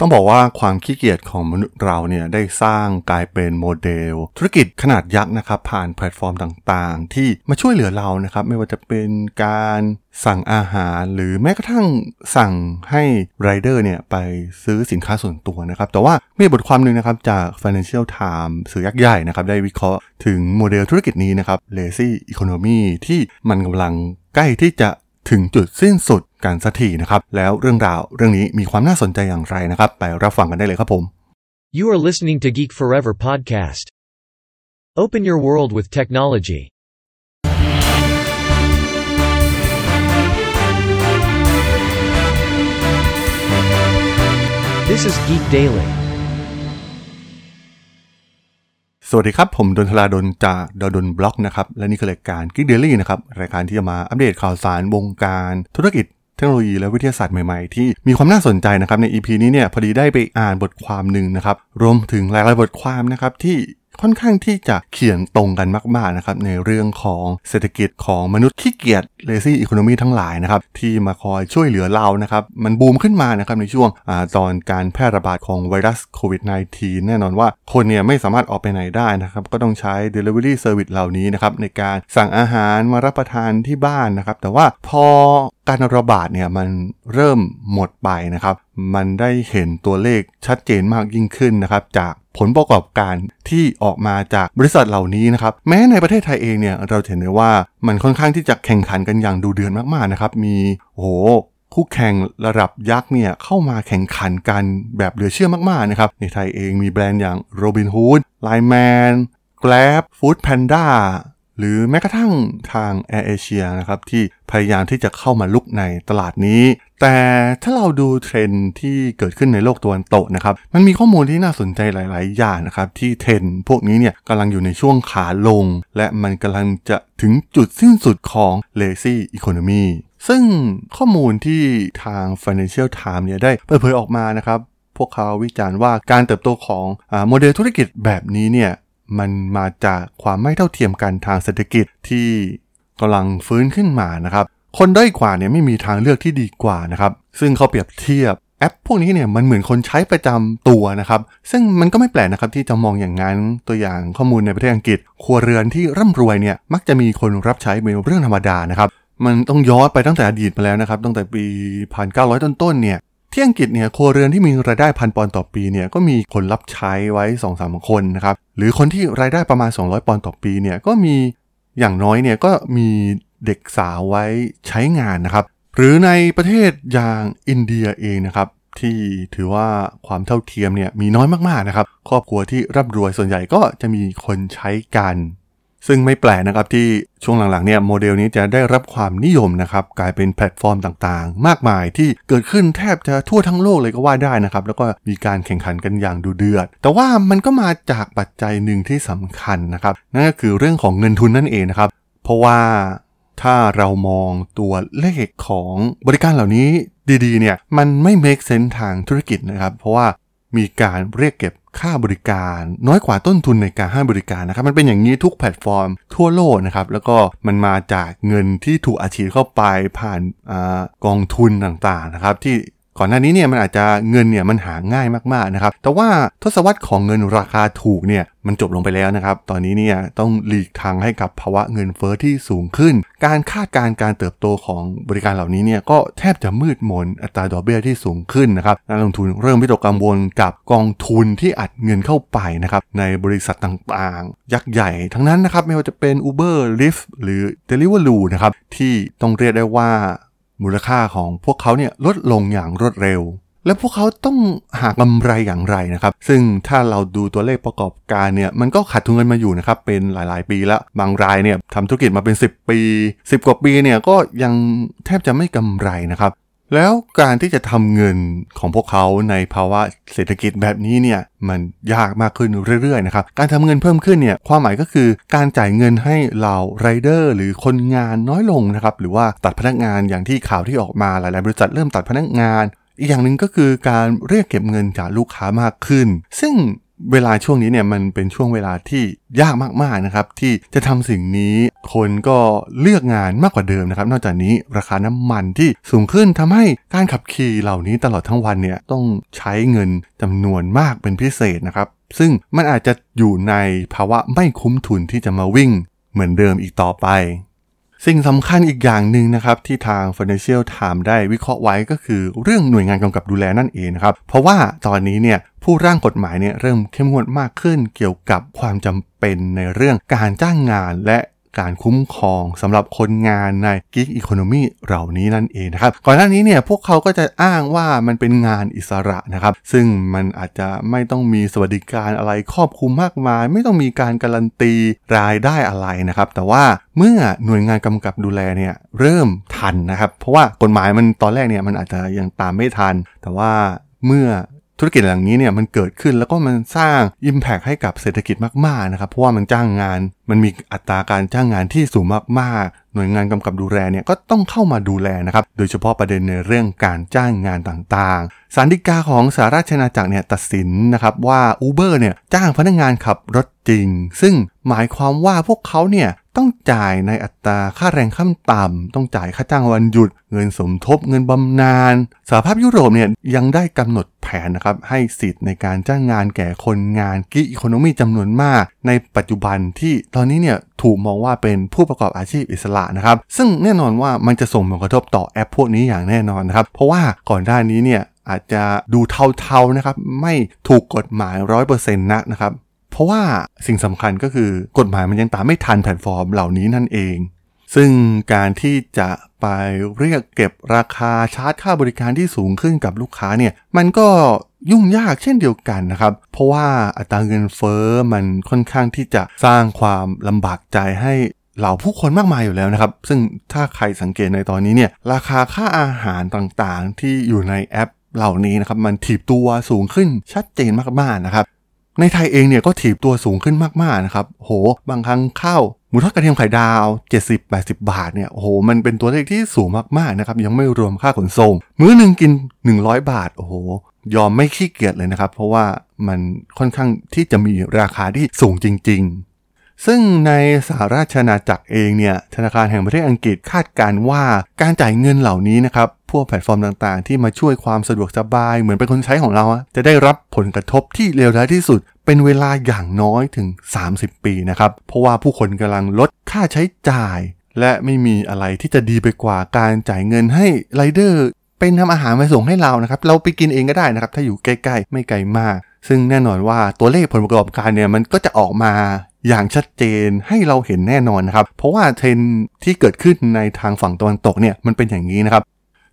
ต้องบอกว่าความขี้เกียจของมนุษย์เราเนี่ยได้สร้างกลายเป็นโมเดล ธุรกิจขนาดยักษ์นะครับผ่านแพลตฟอร์มต่างๆ ที่มาช่วยเหลือเรานะครับไม่ว่าจะเป็นการสั่งอาหารหรือแม้กระทั่งสั่งให้ไรเดอร์เนี่ยไปซื้อสินค้าส่วนตัวนะครับแต่ว่ามีบทความหนึ่งนะครับจาก Financial Times สื่อยักษ์ใหญ่นะครับได้วิเคราะห์ถึงโมเดลธุรกิจนี้นะครับ Lazy Economy ที่มันกำลังใกล้ที่จะถึงจุดสิ้นสุด การสักทีนะครับ แล้วเรื่องราวเรื่องนี้มีความน่าสนใจอย่างไรนะครับ ไปรับฟังกันได้เลยครับผม You are listening to Geek Forever podcast. Open your world with technology. This is Geek Daily. สวัสดีครับ ผมดนทลาดนจากดดนบล็อกนะครับ และนี่คือรายการ Geek Daily นะครับ รายการที่จะมาอัปเดตข่าวสารวงการธุรกิจ เทคโนโลยีและวิทยาศาสตร์ใหม่ๆ ที่มีความน่าสนใจนะครับใน EP นี้เนี่ยพอดีได้ไปอ่านบทความหนึ่งนะครับรวมถึงหลายๆบทความนะครับที่ค่อนข้างที่จะเขียนตรงกันมากๆนะครับในเรื่องของเศรษฐกิจของมนุษย์ขี้เกียจ lazy economy ทั้งหลายนะครับที่มาคอยช่วยเหลือเรานะครับมันบูมขึ้นมานะครับในช่วงอตอนการแพร่ระบาดของไวรัสโควิด -19 แน่นอนว่าคนเนี่ยไม่สามารถออกไปไหนได้นะครับก็ต้องใช้ delivery service เหล่านี้นะครับในการสั่งอาหารมารับประทานที่บ้านนะครับแต่ว่าพอ การระบาดเนี่ยมันเริ่มหมดไปนะครับ มันได้เห็นตัวเลขชัดเจนมากยิ่งขึ้นนะครับ จากผลประกอบการที่ออกมาจากบริษัทเหล่านี้นะครับ แม้ในประเทศไทยเองเนี่ยเราเห็นได้ว่ามันค่อนข้างที่จะแข่งขันกันอย่างดูเดือดมากๆนะครับ มีโอ้โหคู่แข่งระดับยักษ์เนี่ยเข้ามาแข่งขันกันแบบเหลือเชื่อมากๆนะครับ ในไทยเองมีแบรนด์อย่าง Robinhood, Line Man, Grab, Food Panda หรือแม้กระทั่งทางแอร์เอเชียนะครับที่พยายามที่จะเข้ามาลุกในตลาดนี้ แต่ถ้าเราดูเทรนที่เกิดขึ้นในโลกตะวันตกนะครับมันมีข้อมูลที่น่าสนใจหลาย ๆ อย่างนะครับที่เทรนพวกนี้เนี่ยกำลังอยู่ในช่วงขาลง และมันกำลังจะถึงจุดสิ้นสุดของ lazy economy ซึ่งข้อมูลที่ทาง Financial Times เนี่ยได้เปิดเผยออกมานะครับพวกเขาวิจารณ์ว่าการเติบโตของโมเดลธุรกิจแบบนี้เนี่ย มันมาจากความไม่เท่าเทียมกันทางเศรษฐกิจที่กำลังฟื้นขึ้นมานะครับ คนด้อยกว่าเนี่ยไม่มีทางเลือกที่ดีกว่านะครับ ซึ่งเขาเปรียบเทียบแอปพวกนี้เนี่ยมันเหมือนคนใช้ประจำตัวนะครับ ซึ่งมันก็ไม่แปลกนะครับที่จะมองอย่างนั้นตัวอย่างข้อมูลในประเทศอังกฤษ ครัวเรือนที่ร่ำรวยเนี่ยมักจะมีคนรับใช้เป็นเรื่องธรรมดานะครับ มันต้องย้อนไปตั้งแต่อดีตมาแล้วนะครับ ตั้งแต่ปี 1900 ต้นๆเนี่ย ที่อังกฤษเนี่ยครัวเรือนที่มีรายได้พันปอนด์ต่อปีเนี่ยก็มีคนรับใช้ไว้2 สามคนนะครับหรือคนที่รายได้ประมาณ 200 ปอนด์ต่อปีเนี่ยก็มีอย่างน้อยเนี่ยก็มีเด็กสาวไว้ใช้งานนะครับ หรือในประเทศอย่างอินเดียเองนะครับที่ถือว่าความเท่าเทียมเนี่ยมีน้อยมากๆนะครับ ครอบครัวที่ร่ำรวยส่วนใหญ่ก็จะมีคนใช้กัน ซึ่งไม่แปลกนะครับที่ช่วงหลังๆเนี่ยโมเดลนี้จะได้รับความนิยมนะครับกลายเป็นแพลตฟอร์มต่างๆ มากมายที่เกิดขึ้นแทบจะทั่วทั้งโลกเลยก็ว่าได้นะครับ แล้วก็มีการแข่งขันกันอย่างดุเดือด แต่ว่ามันก็มาจากปัจจัยหนึ่งที่สำคัญนะครับ นั่นก็คือเรื่องของเงินทุนนั่นเองนะครับ เพราะว่าถ้าเรามองตัวเลขของบริการเหล่านี้ดีๆเนี่ยมันไม่ make sense ทางธุรกิจนะครับ เพราะว่า มีการเรียกเก็บค่าบริการน้อยกว่าต้นทุนในการให้บริการนะครับมันเป็นอย่างนี้ทุกแพลตฟอร์มทั่วโลกนะครับแล้วก็มันมาจากเงินที่ถูกอาชีพเข้าไปผ่านอกองทุนต่างๆนะครับที่ ก่อนหน้านี้เนี่ยมันอาจจะเงินเนี่ยมันหาง่ายมากๆนะครับ แต่ว่าทศวรรษของเงินราคาถูกเนี่ยมันจบลงไปแล้วนะครับ ตอนนี้เนี่ยต้องหลีกทางให้กับภาวะเงินเฟอ้อที่สูงขึ้น การคาดการณ์การเติบโตของบริการเหล่านี้เนี่ยก็แทบจะมืดมนอัตราดอกเบี้ยที่สูงขึ้นนะครับนักลงทุนเริ่มวิตกกังวลกับกองทุนที่อัดเงินเข้าไปนะครับในบริษัทต่างๆ ยักษ์ใหญ่ทั้งนั้นนะครับไม่ว่าจะเป็น Uber Lyft หรือ Deliveroo นะครับที่ต้องเรียกได้ว่า มูลค่าของพวกเขาเนี่ยลดลงอย่างรวดเร็ว และพวกเขาต้องหากำไรอย่างไรนะครับ ซึ่งถ้าเราดูตัวเลขประกอบการเนี่ยมันก็ขาดทุนกันมาอยู่นะครับเป็นหลายๆ ปีแล้วบางรายเนี่ยทำธุรกิจมาเป็น 10 ปี 10 กว่าปีเนี่ยก็ยังแทบจะไม่กำไรนะครับ แล้วการที่จะทำเงินของพวกเขาในภาวะเศรษฐกิจแบบนี้เนี่ยมันยากมากขึ้นเรื่อยๆนะครับการทำเงินเพิ่มขึ้นเนี่ยความหมายก็คือการจ่ายเงินให้เหล่าไรเดอร์หรือคนงานน้อยลงนะครับหรือว่าตัดพนักงานอย่างที่ข่าวที่ออกมาหลายๆ บริษัทเริ่มตัดพนักงาน อีกอย่างหนึ่งก็คือการเรียกเก็บเงินจากลูกค้ามากขึ้น ซึ่ง เวลาช่วงนี้เนี่ยมันเป็นช่วงเวลาที่ยากมากๆนะครับที่จะทำสิ่งนี้คนก็เลือกงานมากกว่าเดิมนะครับ นอกจากนี้ราคาน้ำมันที่สูงขึ้นทำให้การขับขี่เหล่านี้ตลอดทั้งวันเนี่ยต้องใช้เงินจำนวนมากเป็นพิเศษนะครับ ซึ่งมันอาจจะอยู่ในภาวะไม่คุ้มทุนที่จะมาวิ่งเหมือนเดิมอีกต่อไป สิ่งสำคัญอีกอย่างหนึ่งนะครับที่ทาง Financial Times ได้วิเคราะห์ไว้ก็คือเรื่องหน่วยงานกำกับดูแลนั่นเองนะครับ เพราะว่าตอนนี้เนี่ยผู้ร่างกฎหมายเนี่ยเริ่มเข้มงวดมากขึ้นเกี่ยวกับความจำเป็นในเรื่องการจ้างงานและ การคุ้มครองสำหรับคนงานในกิ๊กอีโคโนมีเหล่านี้นั่นเองนะครับก่อนหน้านี้เนี่ยพวกเขาก็จะอ้างว่ามันเป็นงานอิสระนะครับ ซึ่งมันอาจจะไม่ต้องมีสวัสดิการอะไรครอบคลุมมากมาย ไม่ต้องมีการการันตีรายได้อะไรนะครับ แต่ว่าเมื่อหน่วยงานกำกับดูแลเนี่ยเริ่มทันนะครับ เพราะว่ากฎหมายมันตอนแรกเนี่ยมันอาจจะยังตามไม่ทัน แต่ว่าเมื่อ ธุรกิจอย่างนี้เนี่ยมันเกิดขึ้นแล้วก็มันสร้าง Impact ให้กับเศรษฐกิจมากๆนะครับเพราะว่ามันจ้างงาน มันมีอัตราการจ้างงานที่สูงมากๆ หน่วยงานกำกับดูแลเนี่ยก็ต้องเข้ามาดูแลนะครับโดยเฉพาะประเด็นในเรื่องการจ้างงานต่างๆสารดีกาของสหราชอาณาจักรเนี่ยตัดสินนะครับว่า Uber เนี่ยจ้างพนักงานขับรถจริง ซึ่งหมายความว่าพวกเขาเนี่ย ต้องจ่ายในอัตราค่าแรงขั้นต่ำ ต้องจ่ายค่าจ้างวันหยุด เงินสมทบ เงินบำนาญสหภาพยุโรปเนี่ยยังได้กำหนดแผนนะครับ ให้สิทธิ์ในการจ้างงานแก่คนงานกิอีโคโนมีจำนวนมาก ในปัจจุบันที่ตอนนี้เนี่ยถูกมองว่าเป็นผู้ประกอบอาชีพอิสระนะครับ ซึ่งแน่นอนว่ามันจะส่งผลกระทบต่อแอปพวกนี้อย่างแน่นอนนะครับ เพราะว่าก่อนหน้านี้เนี่ยอาจจะดูเทาๆนะครับ ไม่ถูกกฎหมายร้อยเปอร์เซ็นต์นะครับ ราะว่าสิ่งสำคัญก็คือกฎหมายมันยังตามไม่ทันแพลตฟอร์มเหล่านี้นั่นเอง ซึ่งการที่จะไปเรียกเก็บราคาชาร์จค่าบริการที่สูงขึ้นกับลูกค้าเนี่ย มันก็ยุ่งยากเช่นเดียวกันนะครับ เพราะว่าอัตราเงินเฟ้อมันค่อนข้างที่จะสร้างความลำบากใจให้เหล่าผู้คนมากมายอยู่แล้วนะครับ ซึ่งถ้าใครสังเกตในตอนนี้เนี่ย ราคาค่าอาหารต่างๆ ที่อยู่ในแอปเหล่านี้นะครับ มันถีบตัวสูงขึ้นชัดเจนมากๆนะครับ ในไทยเองเนี่ยก็ถีบตัวสูงขึ้นมากๆนะครับโหบางครั้งข้าวหมูทอดกระเทียมไข่ดาว 70-80 บาทเนี่ยโอ้โหมันเป็นตัวเลขที่สูงมากๆนะครับยังไม่รวมค่าขนส่ง มื้อหนึ่งกิน 100 บาทโอ้โหยอมไม่ขี้เกียจเลยนะครับ เพราะว่ามันค่อนข้างที่จะมีราคาที่สูงจริง ๆ ซึ่งในสหราชอาณาจักรเองเนี่ยธนาคารแห่งประเทศอังกฤษคาดการณ์ว่าการจ่ายเงินเหล่านี้นะครับพวกแพลตฟอร์มต่างๆ ที่มาช่วยความสะดวกสบาย เหมือนเป็นคนใช้ของเราจะได้รับผลกระทบที่เลวร้ายที่สุด เป็นเวลาอย่างน้อยถึง 30 ปีนะครับ เพราะว่าผู้คนกำลังลดค่าใช้จ่าย และไม่มีอะไรที่จะดีไปกว่าการจ่ายเงินให้ไรเดอร์เป็นทำอาหารมาส่งให้เรานะครับ เราไปกินเองก็ได้นะครับ ถ้าอยู่ใกล้ๆ ไม่ไกลมาก ซึ่งแน่นอนว่าตัวเลขผลประกอบการเนี่ยมันก็จะออกมา อย่างชัดเจนให้เราเห็นแน่นอนนะครับ เพราะว่าเทรนที่เกิดขึ้นในทางฝั่งตะวันตกเนี่ยมันเป็นอย่างนี้นะครับ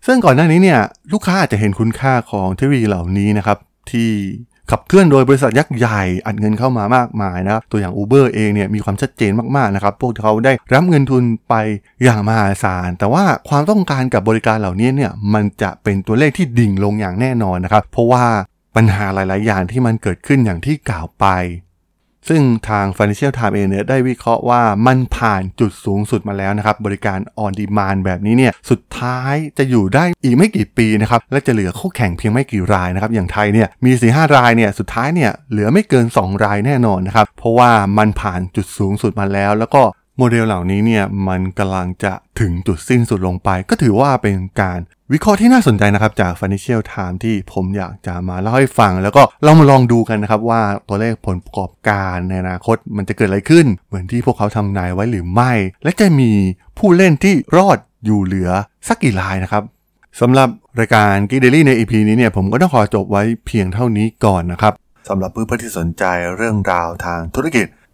ซึ่งก่อนหน้านี้เนี่ยลูกค้าอาจจะเห็นคุณค่าของเทคโนโลยีเหล่านี้นะครับที่ขับเคลื่อนโดยบริษัทยักษ์ใหญ่อัดเงินเข้ามามากมายนะตัวอย่าง Uber เองเนี่ยมีความชัดเจนมากๆนะครับ พวกเขาได้รับเงินทุนไปอย่างมหาศาล แต่ว่าความต้องการกับบริการเหล่านี้เนี่ยมันจะเป็นตัวเลขที่ดิ่งลงอย่างแน่นอนนะครับ เพราะว่าปัญหาหลาย ๆ อย่างที่มันเกิดขึ้นอย่างที่กล่าวไป ซึ่งทาง Financial Times เองเนี่ยได้วิเคราะห์ว่ามันผ่านจุดสูงสุดมาแล้วนะครับ บริการออนดีมานแบบนี้เนี่ยสุดท้ายจะอยู่ได้อีกไม่กี่ปีนะครับ และจะเหลือคู่แข่งเพียงไม่กี่รายนะครับ อย่างไทยเนี่ยมี4 5รายเนี่ยสุดท้ายเนี่ยเหลือไม่เกิน 2 รายแน่นอนนะครับ เพราะว่ามันผ่านจุดสูงสุดมาแล้ว แล้วก็ โมเดลเหล่านี้เนี่ยมันกำลังจะถึงจุดสิ้นสุดลงไป ก็ถือว่าเป็นการวิเคราะห์ที่น่าสนใจนะครับ จาก Financial Times ที่ผมอยากจะมาเล่าให้ฟัง แล้วก็เรามาลองดูกันนะครับว่าตัวเลขผลประกอบการในอนาคตมันจะเกิดอะไรขึ้น เหมือนที่พวกเขาทำนายไว้หรือไม่ และจะมีผู้เล่นที่รอดอยู่เหลือสักกี่รายนะครับสำหรับรายการ g e e k Daily ใน EP นี้เนี่ยผมก็ต้องขอจบไว้เพียงเท่านี้ก่อนนะครับสำหรับเพื่อนๆที่สนใจเรื่องราวทางธุรกิจ